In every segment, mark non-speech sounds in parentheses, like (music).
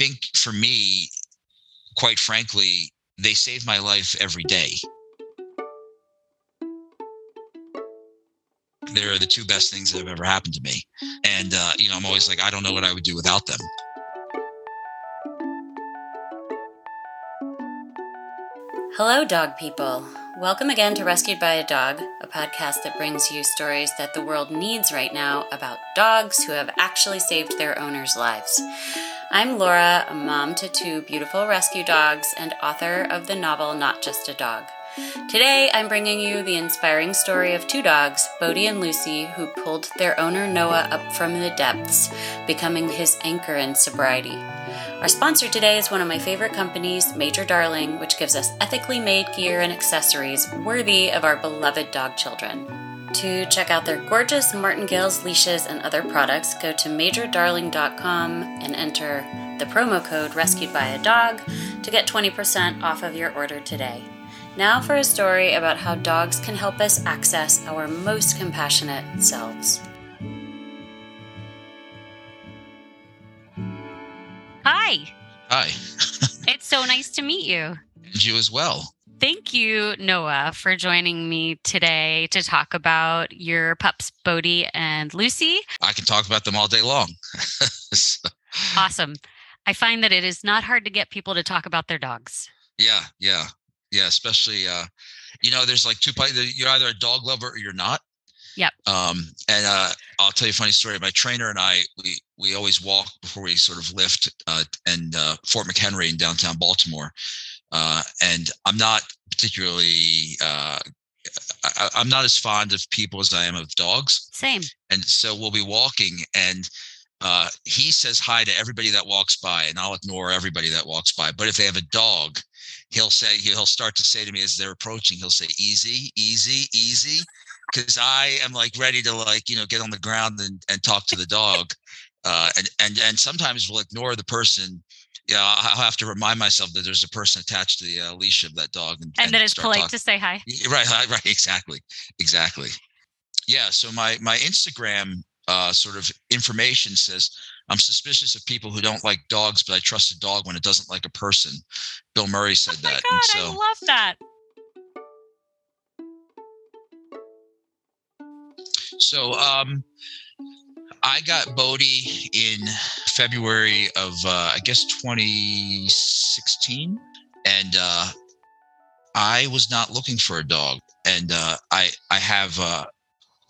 think for me, quite frankly, they save my life every day. They're the two best things that have ever happened to me. And, uh, you know, I'm always like, I don't know what I would do without them. Hello, dog people. Welcome again to Rescued by a Dog, a podcast that brings you stories that the world needs right now about dogs who have actually saved their owners' lives. I'm Laura, a mom to two beautiful rescue dogs and author of the novel Not Just a Dog. Today, I'm bringing you the inspiring story of two dogs, Bodhi and Lucy, who pulled their owner Noah up from the depths, becoming his anchor in sobriety. Our sponsor today is one of my favorite companies, Major Darling, which gives us ethically made gear and accessories worthy of our beloved dog children. To check out their gorgeous martingales, leashes, and other products, go to majordarling.com and enter the promo code Rescued by a Dog to get 20% off of your order today. Now for a story about how dogs can help us access our most compassionate selves. Hi. Hi. it's so nice to meet you. And (laughs) you as well. Thank you, Noah, for joining me today to talk about your pups, Bodhi and Lucy. I can talk about them all day long. (laughs) so. Awesome. I find that it is not hard to get people to talk about their dogs. Yeah, yeah, yeah. Especially, uh, you know, there's like two. You're either a dog lover or you're not. Yep. Um, and uh, I'll tell you a funny story. My trainer and I, we we always walk before we sort of lift. Uh, and uh, Fort McHenry in downtown Baltimore, uh, and I'm not particularly. Uh, I, I'm not as fond of people as I am of dogs. Same. And so we'll be walking, and uh, he says hi to everybody that walks by, and I'll ignore everybody that walks by. But if they have a dog, he'll say he'll start to say to me as they're approaching, he'll say, "Easy, easy, easy," because I am like ready to like you know get on the ground and, and talk to the dog, uh, and and and sometimes we'll ignore the person yeah, I'll have to remind myself that there's a person attached to the uh, leash of that dog, and, and, and that it's polite talking. to say hi. Right, (laughs) right, exactly, exactly. Yeah. So my my Instagram uh, sort of information says I'm suspicious of people who don't like dogs, but I trust a dog when it doesn't like a person. Bill Murray said oh that. God, so, I love that. So um, I got Bodhi in February of uh, I guess 2016, and uh, I was not looking for a dog, and uh, I I have uh,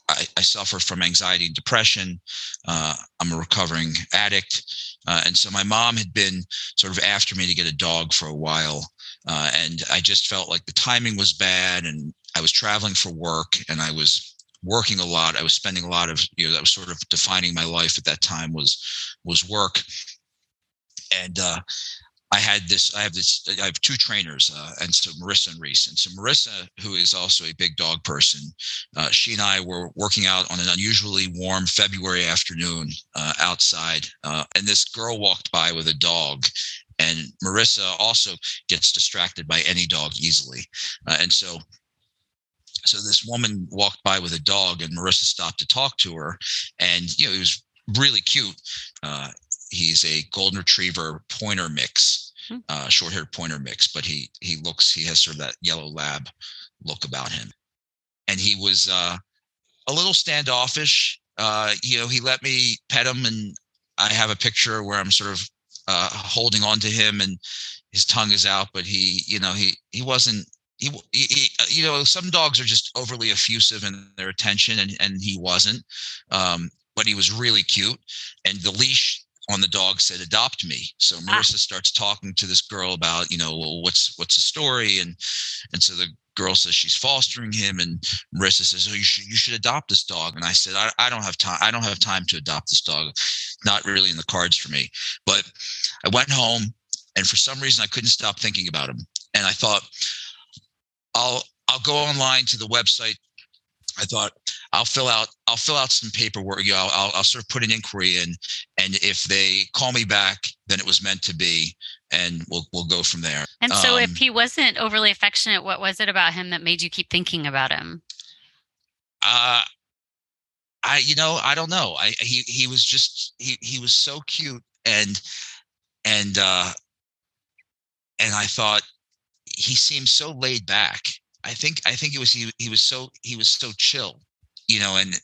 I, I, suffer from anxiety and depression. Uh, I'm a recovering addict, uh, and so my mom had been sort of after me to get a dog for a while, and I just felt like the timing was bad, and I was traveling for work, and I was working a lot. I was spending a lot of, you know, that was sort of defining my life at that time was, was work. And, uh, I had this, I have this, I have two trainers, uh, and so Marissa and Reese. And so Marissa, who is also a big dog person, uh, she and I were working out on an unusually warm February afternoon uh, outside. Uh, and this girl walked by with a dog and Marissa also gets distracted by any dog easily. Uh, and so so this woman walked by with a dog, and Marissa stopped to talk to her, and you know he was really cute. Uh, he's a golden retriever pointer mix, hmm. uh, short-haired pointer mix, but he he looks he has sort of that yellow lab look about him, and he was uh, a little standoffish. Uh, you know, he let me pet him, and I have a picture where I'm sort of uh, holding on to him, and his tongue is out, but he, you know, he he wasn't he, he, uh, you know, some dogs are just overly effusive in their attention, and and he wasn't. Um, but he was really cute, and the leash on the dog said "adopt me." So ah. Marissa ah. starts talking to this girl about, you know, well, what's what's the story, and and so the girl says she's fostering him, and Marissa says, "Oh, you should you should adopt this dog." And I said, "I, I don't have time. I don't have time to adopt this dog. Not really in the cards for me." But I went home, and for some reason, I couldn't stop thinking about him, and I thought I'll I'll go online to the website. I thought I'll fill out I'll fill out some paperwork. You know, I'll, I'll sort of put an inquiry in, and if they call me back, then it was meant to be, and we'll we'll go from there. And so, um, if he wasn't overly affectionate, what was it about him that made you keep thinking about him? Uh I you know I don't know. I he he was just he he was so cute and and uh, and I thought he seemed so laid back. I think I think it was he he was so he was so chill, you know, and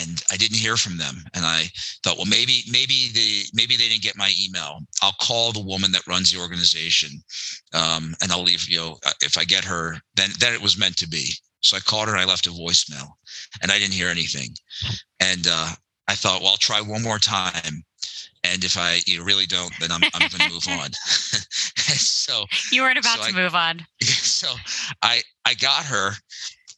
and I didn't hear from them. And I thought, well, maybe maybe the maybe they didn't get my email. I'll call the woman that runs the organization, um, and I'll leave. You know, uh, if I get her, then then it was meant to be. So I called her and I left a voicemail, and I didn't hear anything. And uh, I thought, well, I'll try one more time. And if I you really don't, then I'm, I'm going to move on. (laughs) so you weren't about so to I, move on. (laughs) So I I got her.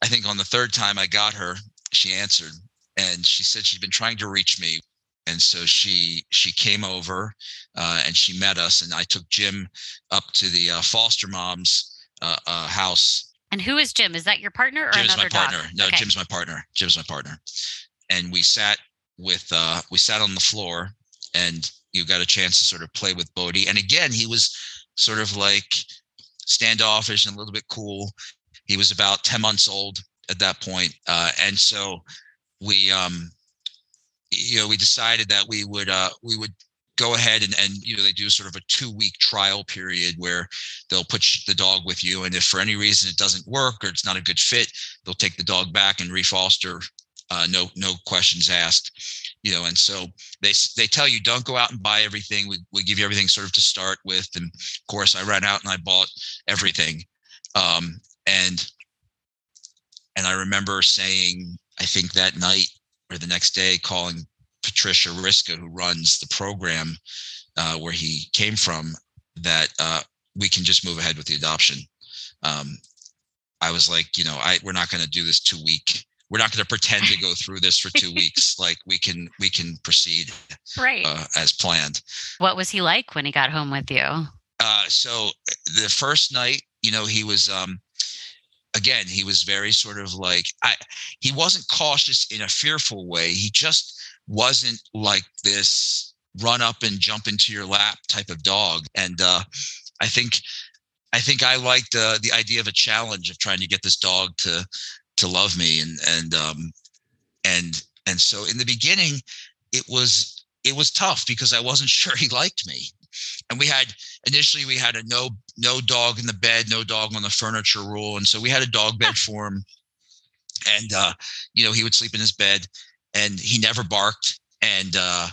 I think on the third time I got her, she answered, and she said she'd been trying to reach me and so she she came over uh, and she met us and i took jim up to the uh, foster mom's uh, uh house and who is jim is that your partner or jim's another my partner dog? no okay. jim's my partner jim's my partner and we sat with uh, we sat on the floor and you got a chance to sort of play with bodhi and again he was sort of like standoffish and a little bit cool. He was about 10 months old at that point uh, and so we um you know we decided that we would uh we would go ahead and, and you know they do sort of a two week trial period where they'll put the dog with you and if for any reason it doesn't work or it's not a good fit they'll take the dog back and refoster uh, no no questions asked you know and so they they tell you don't go out and buy everything we, we give you everything sort of to start with and of course i ran out and i bought everything um, and and i remember saying I think that night or the next day calling Patricia Riska, who runs the program uh, where he came from, that uh, we can just move ahead with the adoption. Um, I was like, you know, I we're not going to do this two week. We're not going to pretend to go through this for two (laughs) weeks. Like we can we can proceed right uh, as planned. What was he like when he got home with you? Uh, so the first night, you know, he was um, again, he was very sort of like I he wasn't cautious in a fearful way. He just wasn't like this run up and jump into your lap type of dog. And uh, I think I think I liked uh, the idea of a challenge of trying to get this dog to to love me and and um and and so in the beginning it was it was tough because I wasn't (laughs) sure he liked me and we had initially we had a no no dog in the bed, no dog on the furniture rule, and so we had a dog bed for him. And uh, you know, he would sleep in his bed, and he never barked. And uh,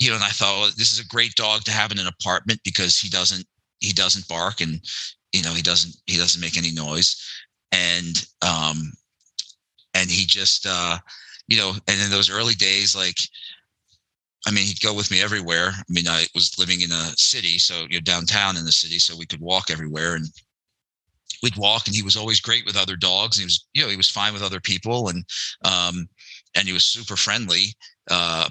you know, and I thought, well, this is a great dog to have in an apartment because he doesn't he doesn't bark, and you know, he doesn't he doesn't make any noise, and um, and he just uh, you know, and in those early days, like I mean, he'd go with me everywhere. I mean, I was living in a city, so you know, downtown in the city, so we could walk everywhere, and we'd walk. And he was always great with other dogs. He was, you know, he was fine with other people, and um, and he was super friendly. Uh,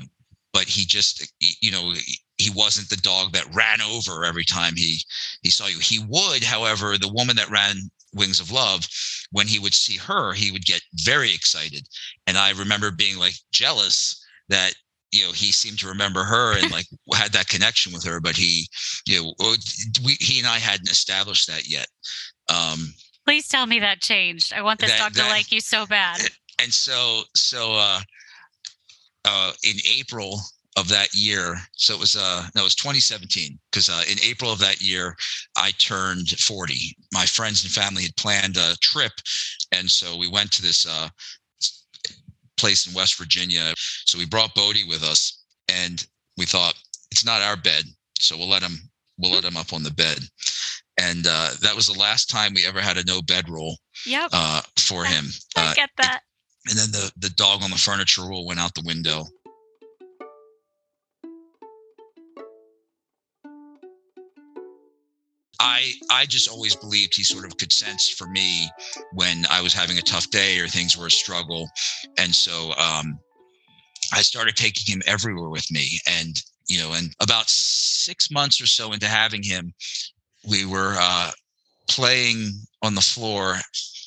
but he just, you know, he wasn't the dog that ran over every time he he saw you. He would, however, the woman that ran Wings of Love, when he would see her, he would get very excited, and I remember being like jealous that you know he seemed to remember her and like (laughs) had that connection with her but he you know we, he and i hadn't established that yet. Um please tell me that changed. I want this that, dog that, to like you so bad. and so so uh uh in april of that year so it was uh no it was 2017 because uh, in april of that year i turned 40 my friends and family had planned a trip and so we went to this uh place in West Virginia. So we brought Bodhi with us and we thought it's not our bed. So we'll let him, we'll let him up on the bed. And uh, that was the last time we ever had a no bed rule yep. uh, for him. I uh, get that. It, and then the, the dog on the furniture rule went out the window. I I just always believed he sort of could sense for me when I was having a tough day or things were a struggle, and so um, I started taking him everywhere with me. And you know, and about six months or so into having him, we were uh, playing on the floor,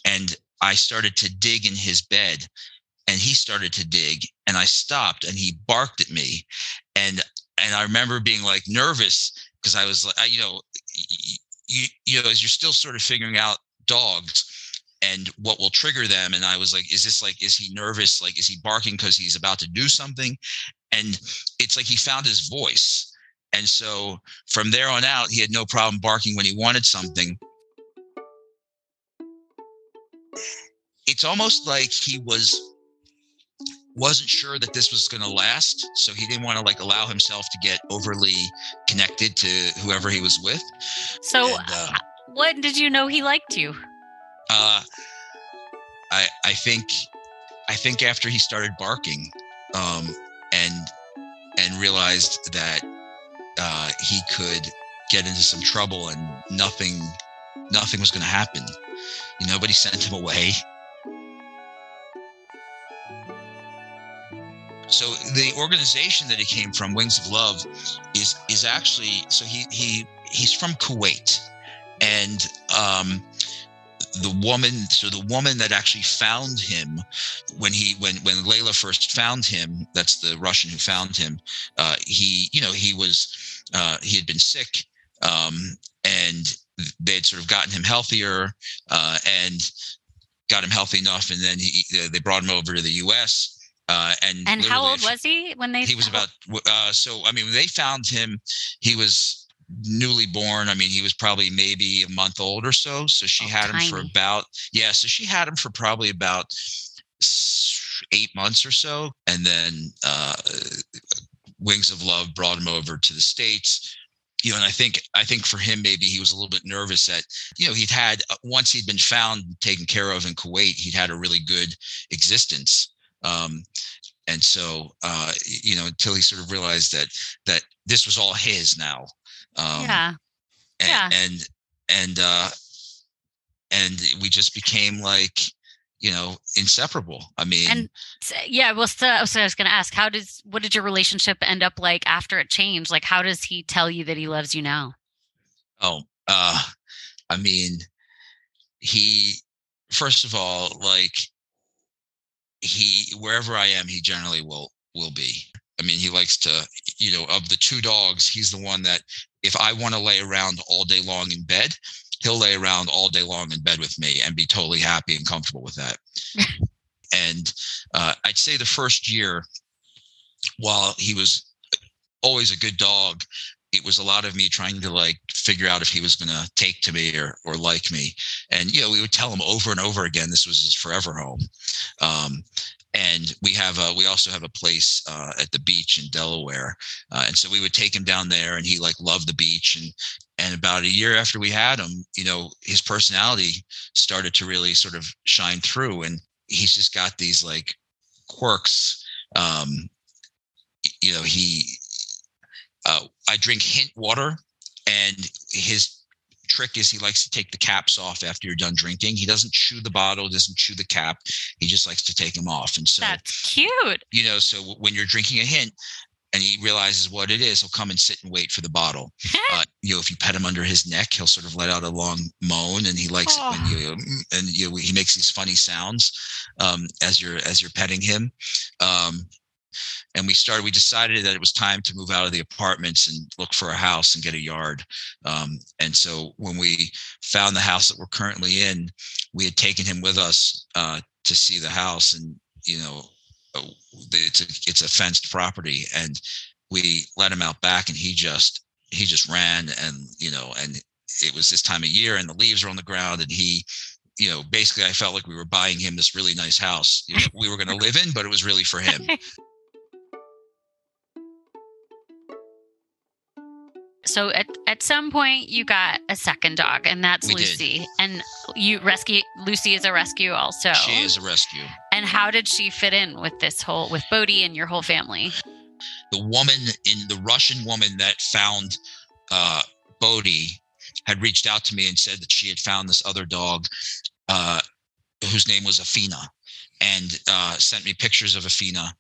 and I started to dig in his bed, and he started to dig, and I stopped, and he barked at me, and and I remember being like nervous because I was like, you know, you you know as you're still sort of figuring out dogs and what will trigger them and i was like is this like is he nervous? Like is he barking because he's about to do something? And it's like he found his voice. And so from there on out, he had no problem barking when he wanted something. It's almost like he was wasn't sure that this was going to last so he didn't want to like allow himself to get overly connected to whoever he was with so and, uh, when did you know he liked you? Uh i i think i think after he started barking um and and realized that uh he could get into some trouble and nothing nothing was going to happen. You nobody sent him away so the organization that he came from wings of love is is actually so he he he's from kuwait. And um the woman so the woman that actually found him when he when when layla first found him that's the russian who found him uh he you know he was uh he had been sick um and they had sort of gotten him healthier uh and got him healthy enough and then he they brought him over to the us uh, and and how old was he when they? He was about. Uh, so I mean, when they found him, he was newly born. I mean, he was probably maybe a month old or so. So she oh, had tiny. him for about yeah. So she had him for probably about eight months or so, and then uh, Wings of Love brought him over to the states. You know, and I think I think for him maybe he was a little bit nervous that you know he'd had uh, once he'd been found taken care of in Kuwait, he'd had a really good existence um, and so, uh, you know, until he sort of realized that that this was all his now. Um, yeah. And, yeah. And and uh, and we just became like you know inseparable i mean and yeah well so, so i was going to ask how does what did your relationship end up like after it changed like how does he tell you that he loves you now oh uh i mean he first of all like he wherever I am, he generally will will be. I mean, he likes to, you know, of the two dogs, he's the one that if I want to lay around all day long in bed, he'll lay around all day long in bed with me and be totally happy and comfortable with that. (laughs) and uh, I'd say the first year, while he was always a good dog, it was a lot of me trying to like figure out if he was going to take to me or or like me. And you know we would tell him over and over again this was his forever home. Um, and we have a we also have a place uh, at the beach in delaware. Uh, and so we would take him down there and he like loved the beach. And and about a year after we had him you know his personality started to really sort of shine through. And he's just got these like quirks. Um you know he uh, I drink hint water, and his trick is he likes to take the caps off after you're done drinking. He doesn't chew the bottle, doesn't chew the cap. He just likes to take them off. And so that's cute. You know, so when you're drinking a hint and he realizes what it is, he'll come and sit and wait for the bottle. (laughs) uh, you know, if you pet him under his neck, he'll sort of let out a long moan, and he likes oh. it when you and you know, he makes these funny sounds um, as you're as you're petting him. Um, and we started we decided that it was time to move out of the apartments and look for a house and get a yard. Um, and so when we found the house that we're currently in we had taken him with us uh, to see the house and you know uh, it's a, it's a fenced property. And we let him out back and he just he just ran and you know and it was this time of year and the leaves were on the ground and he you know basically i felt like we were buying him this really nice house. You know, we were going to live in but it was really for him (laughs) so at, at some point you got a second dog and that's we lucy. Did. and you rescue lucy is a rescue also. She is a rescue. And how did she fit in with this whole with bodhi and your whole family? The woman in the russian woman that found uh bodhi had reached out to me and said that she had found this other dog uh whose name was afina and uh sent me pictures of afina.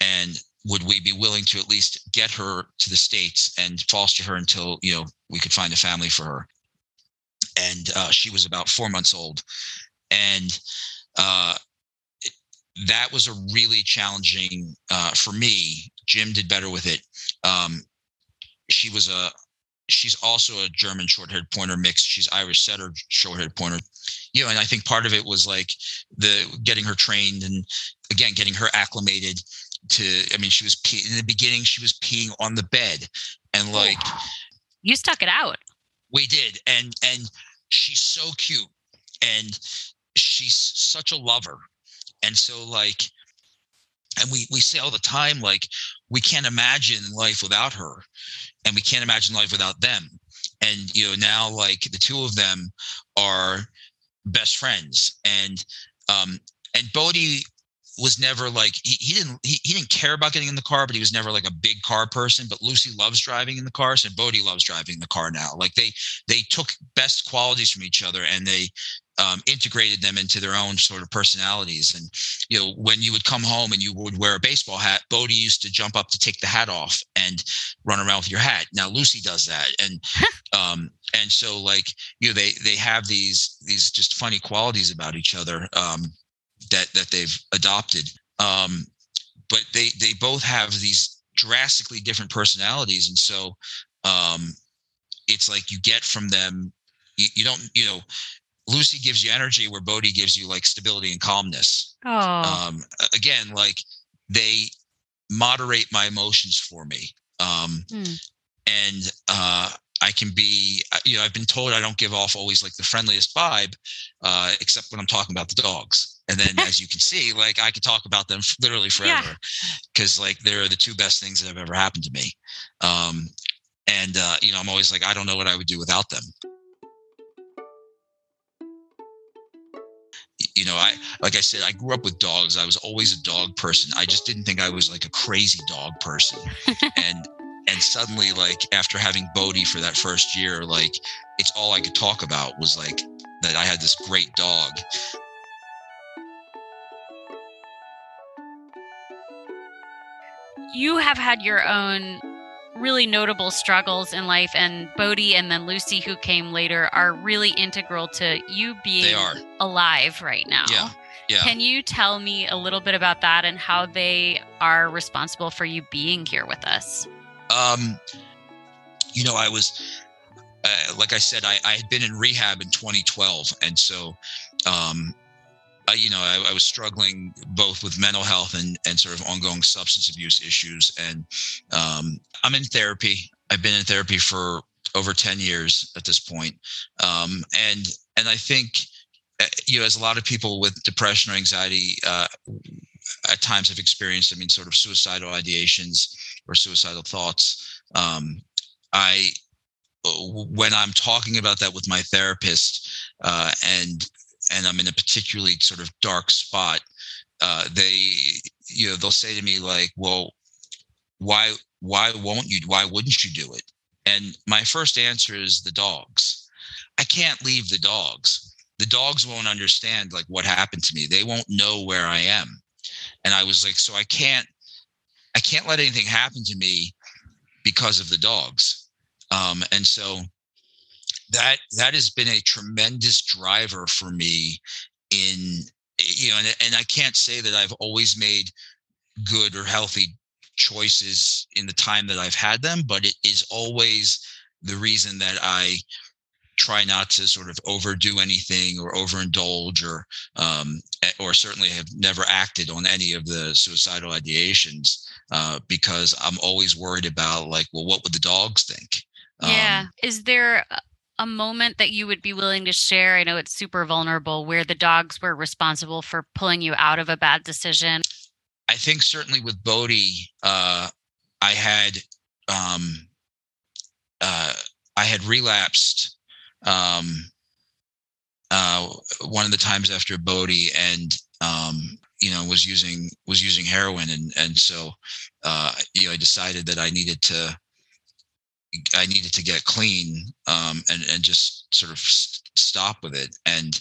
And would we be willing to at least get her to the states and foster her until you know we could find a family for her? And uh, she was about four months old. And uh, that was a really challenging uh, for me jim did better with it. Um, she was a she's also a german short-haired pointer mix. She's irish setter short-haired pointer. You know and i think part of it was like the getting her trained and again getting her acclimated to i mean she was pee- in the beginning she was peeing on the bed and like you stuck it out. We did, and and she's so cute, and she's such a lover, and so like, and we we say all the time like we can't imagine life without her, and we can't imagine life without them, and you know now like the two of them are best friends, and um and Bodhi was never like he, he didn't he, he didn't care about getting in the car but he was never like a big car person. But lucy loves driving in the car, and bodhi loves driving the car now. Like they they took best qualities from each other and they um, integrated them into their own sort of personalities. And you know when you would come home and you would wear a baseball hat bodhi used to jump up to take the hat off and run around with your hat. Now lucy does that. And (laughs) um and so like you know they they have these these just funny qualities about each other. Um that that they've adopted. Um, but they they both have these drastically different personalities, and so um, it's like you get from them. You, you don't you know. Lucy gives you energy where Bodhi gives you like stability and calmness. Oh. Um, again, like they moderate my emotions for me. Um, Hmm. and uh, I can be, uh, you know, I've been told I don't give off always like the friendliest vibe, uh, except when I'm talking about the dogs. And then, (laughs) as you can see, like I could talk about them literally forever, because like they're the two best things that have ever happened to me. Um, and uh, you know, I'm always like, I don't know what I would do without them. You know, I like I said, I grew up with dogs. I was always a dog person. I just didn't think I was like a crazy dog person. (laughs) and and suddenly like after having bodhi for that first year like it's all i could talk about was like that i had this great dog you have had your own really notable struggles in life and Bodhi and then Lucy who came later are really integral to you being alive right now. yeah yeah Can you tell me a little bit about that and how they are responsible for you being here with us? Um you know i was uh, like i said I, I had been in rehab in 2012 and so um I, you know I, I was struggling both with mental health and and sort of ongoing substance abuse issues and um i'm in therapy. I've been in therapy for over 10 years at this point. Um and and i think uh, you know as a lot of people with depression or anxiety uh at times have experienced i mean sort of suicidal ideations or suicidal thoughts um i when i'm talking about that with my therapist uh and and i'm in a particularly sort of dark spot uh they you know they'll say to me like well why why won't you why wouldn't you do it? And my first answer is the dogs. I can't leave the dogs. The dogs won't understand like what happened to me. They won't know where i am. And i was like so i can't i can't let anything happen to me because of the dogs. Um and so that that has been a tremendous driver for me in you know and, and i can't say that i've always made good or healthy choices in the time that i've had them but it is always the reason that i try not to sort of overdo anything or overindulge or um, or certainly have never acted on any of the suicidal ideations uh, because i'm always worried about like well what would the dogs think yeah. Um, Is there a- a moment that you would be willing to share? I know it's super vulnerable where the dogs were responsible for pulling you out of a bad decision. I think certainly with Bodhi, uh, I had um, uh, I had relapsed um, uh, one of the times after Bodhi, and um, you know was using was using heroin, and and so uh, you know I decided that I needed to I needed to get clean um, and and just sort of s- stop with it, and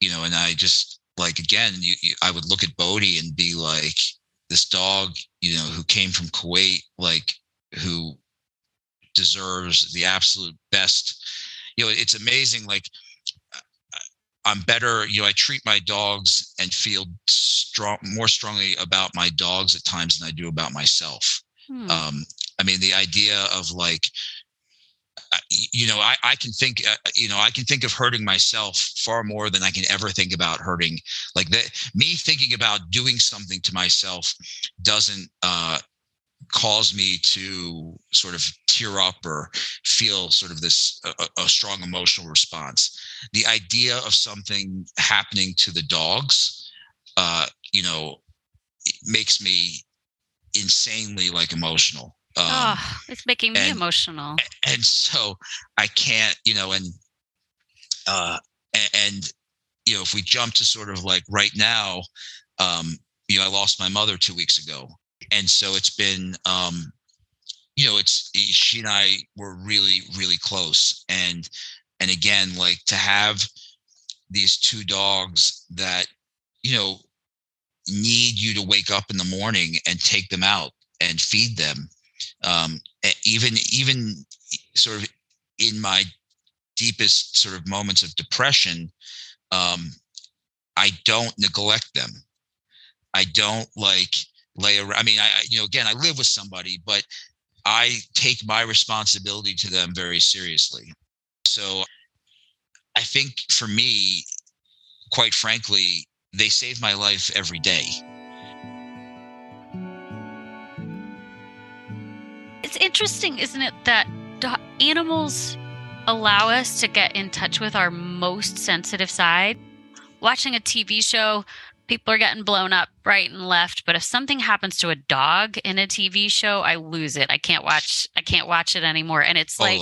you know, and I just like again, you, you, I would look at Bodhi and be like, this dog, you know, who came from Kuwait, like who deserves the absolute best. You know, it's amazing. Like I'm better. You know, I treat my dogs and feel strong, more strongly about my dogs at times than I do about myself Hmm. um i mean the idea of like you know i i can think uh, you know i can think of hurting myself far more than i can ever think about hurting like that me thinking about doing something to myself doesn't uh cause me to sort of tear up or feel sort of this a, a, strong emotional response. The idea of something happening to the dogs uh you know it makes me insanely like emotional um, oh, it's making me and, emotional. and so i can't you know and uh and, and you know if we jump to sort of like right now um you know i lost my mother two weeks ago and so it's been um you know it's she and i were really really close. And and again like to have these two dogs that you know need you to wake up in the morning and take them out and feed them um even even sort of in my deepest sort of moments of depression um i don't neglect them. I don't like lay around. I mean, I, you know, again, I live with somebody, but I take my responsibility to them very seriously. So I think for me, quite frankly, they save my life every day. It's interesting, isn't it, that animals allow us to get in touch with our most sensitive side. Watching a TV show, people are getting blown up right and left but if something happens to a dog in a tv show i lose it. I can't watch i can't watch it anymore. And it's like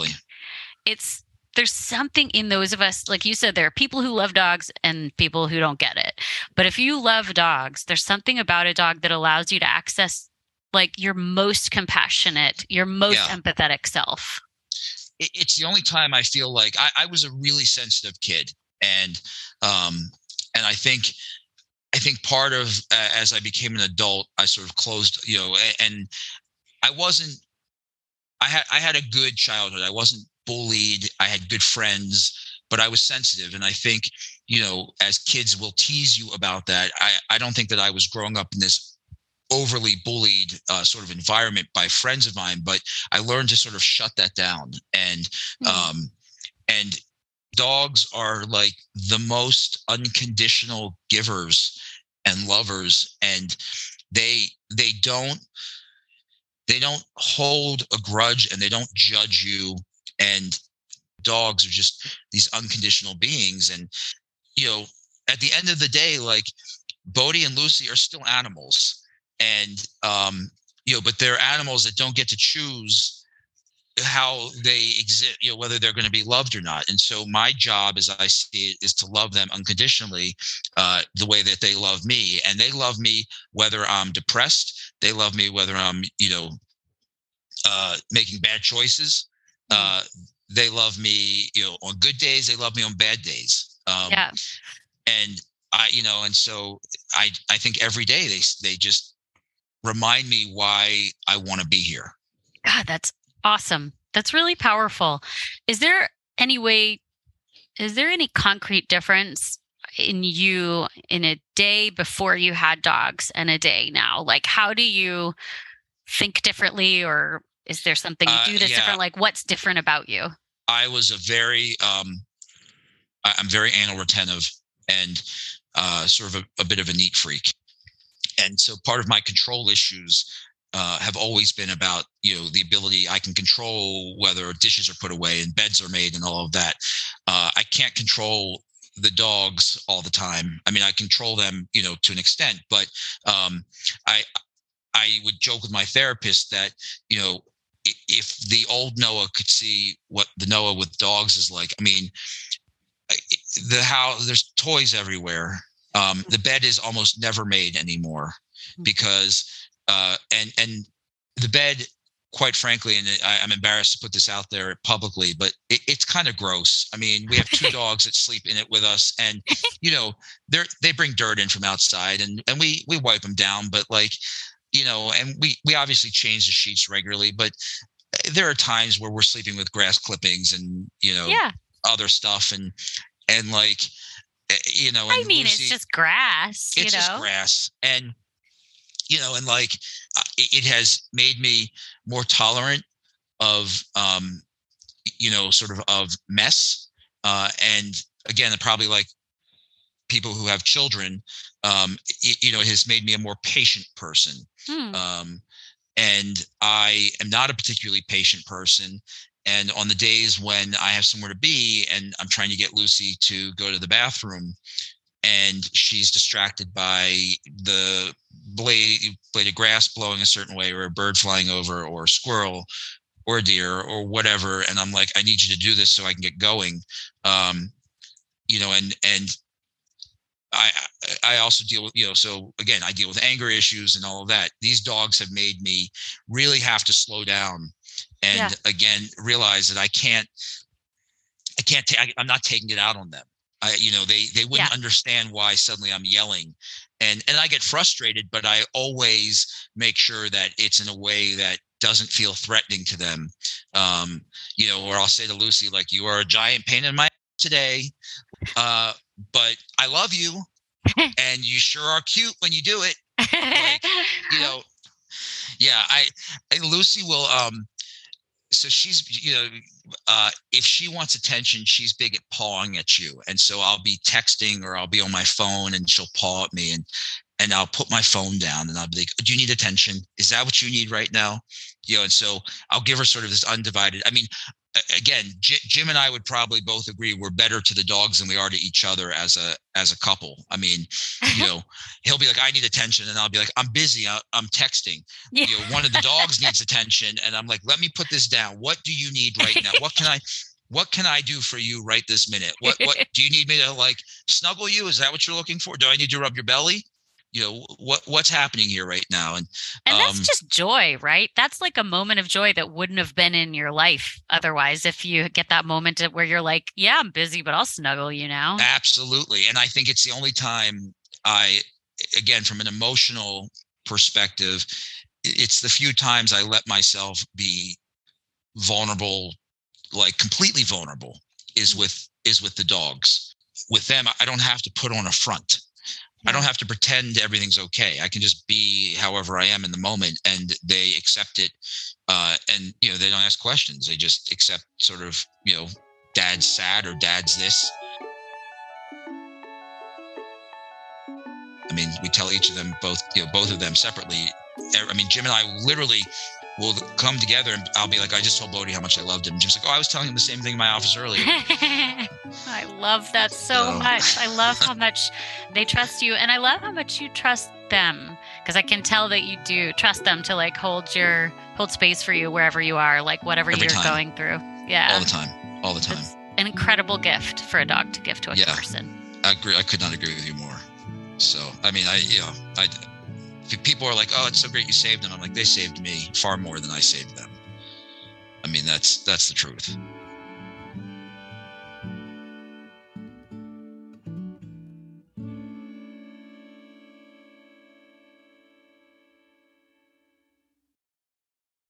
it's there's something in those of us like you said there are people who love dogs and people who don't get it. But if you love dogs there's something about a dog that allows you to access like your most compassionate your most yeah. empathetic self. It's the only time i feel like I, I was a really sensitive kid and um and i think I think part of uh, as I became an adult, I sort of closed, you know, and I wasn't. I had I had a good childhood. I wasn't bullied. I had good friends, but I was sensitive, and I think you know, as kids will tease you about that. I I don't think that I was growing up in this overly bullied uh, sort of environment by friends of mine, but I learned to sort of shut that down and mm-hmm. um and dogs are like the most unconditional givers and lovers and they they don't they don't hold a grudge and they don't judge you and dogs are just these unconditional beings and you know at the end of the day like bodhi and lucy are still animals and um you know but they're animals that don't get to choose how they exist, you know, whether they're going to be loved or not. And so my job, as I see it, is to love them unconditionally, uh, the way that they love me. And they love me whether I'm depressed. They love me whether I'm, you know, uh, making bad choices. Mm. Uh, they love me, you know, on good days. They love me on bad days. Um, yeah. And I, you know, and so I, I think every day they, they just remind me why I want to be here. God, that's Awesome. That's really powerful. Is there any way, is there any concrete difference in you in a day before you had dogs and a day now? Like, how do you think differently, or is there something you uh, do that's yeah. different? Like, what's different about you? I was a very, um, I'm very anal retentive and uh, sort of a, a bit of a neat freak. And so part of my control issues uh, have always been about you know the ability I can control whether dishes are put away and beds are made and all of that. Uh, I can't control the dogs all the time. I mean, I control them, you know, to an extent, but um, I I would joke with my therapist that you know if the old Noah could see what the Noah with dogs is like, I mean, the how there's toys everywhere. Um, the bed is almost never made anymore hmm. because uh, and and the bed quite frankly, and I, am embarrassed to put this out there publicly, but it, it's kind of gross. I mean, we have two (laughs) dogs that sleep in it with us, and you know, they they bring dirt in from outside, and and we we wipe them down, but like, you know, and we we obviously change the sheets regularly, but eh, there are times where we're sleeping with grass clippings and you know yeah. other stuff, and and like, eh, you know, I mean, Lucy, it's just grass. It's know? just grass, and you know, and like uh, it, it has made me more tolerant of, um, you know, sort of of mess. Uh, and again, probably like people who have children, um, it, you know, it has made me a more patient person. Hmm. Um, and I am not a particularly patient person. And on the days when I have somewhere to be and I'm trying to get Lucy to go to the bathroom, and she's distracted by the blade blade of grass blowing a certain way or a bird flying over or a squirrel or a deer or whatever and i'm like i need you to do this so i can get going. Um you know and and i i also deal with you know so again i deal with anger issues and all of that. These dogs have made me really have to slow down and yeah. again realize that i can't i can't take i'm not taking it out on them I, you know, they they wouldn't yeah. understand why suddenly I'm yelling, and and I get frustrated, but I always make sure that it's in a way that doesn't feel threatening to them. Um, you know, or I'll say to Lucy like, "You are a giant pain in my (laughs) today, uh, but I love you, (laughs) and you sure are cute when you do it." Like, you (laughs) know, yeah, I, I Lucy will um so she's you know uh, if she wants attention she's big at pawing at you. And so i'll be texting or i'll be on my phone and she'll paw at me and and i'll put my phone down and i'll be like do you need attention is that what you need right now you know and so i'll give her sort of this undivided i mean again, J- Jim and I would probably both agree we're better to the dogs than we are to each other as a as a couple. I mean, you (laughs) know, he'll be like, "I need attention," and I'll be like, "I'm busy. I, am texting." Yeah. You know, one of the dogs needs attention, and I'm like, "Let me put this down. What do you need right now? What can I?" What can I do for you right this minute? What what (laughs) do you need me to like snuggle you? Is that what you're looking for? Do I need to rub your belly? You know what what's happening here right now and and that's um, just joy right? That's like a moment of joy that wouldn't have been in your life otherwise if you get that moment where you're like yeah i'm busy but i'll snuggle you now absolutely and i think it's the only time i again from an emotional perspective it's the few times i let myself be vulnerable like completely vulnerable is mm. with is with the dogs. With them i don't have to put on a front I don't have to pretend everything's okay. I can just be however I am in the moment, and they accept it. Uh, and you know, they don't ask questions. They just accept sort of, you know, dad's sad or dad's this. I mean, we tell each of them both, you know, both of them separately. I mean, Jim and I literally will come together and I'll be like, I just told Bodhi how much I loved him. Jim's like, oh, I was telling him the same thing in my office earlier. (laughs) I love that so, so much. I love how much they trust you, and I love how much you trust them because I can tell that you do trust them to like hold your hold space for you wherever you are, like whatever Every you're time. going through. Yeah, all the time, all the time. It's an incredible gift for a dog to give to a yeah, person. I agree. I could not agree with you more. So, I mean, I you know, I people are like, "Oh, it's so great you saved them." I'm like, they saved me far more than I saved them. I mean, that's that's the truth.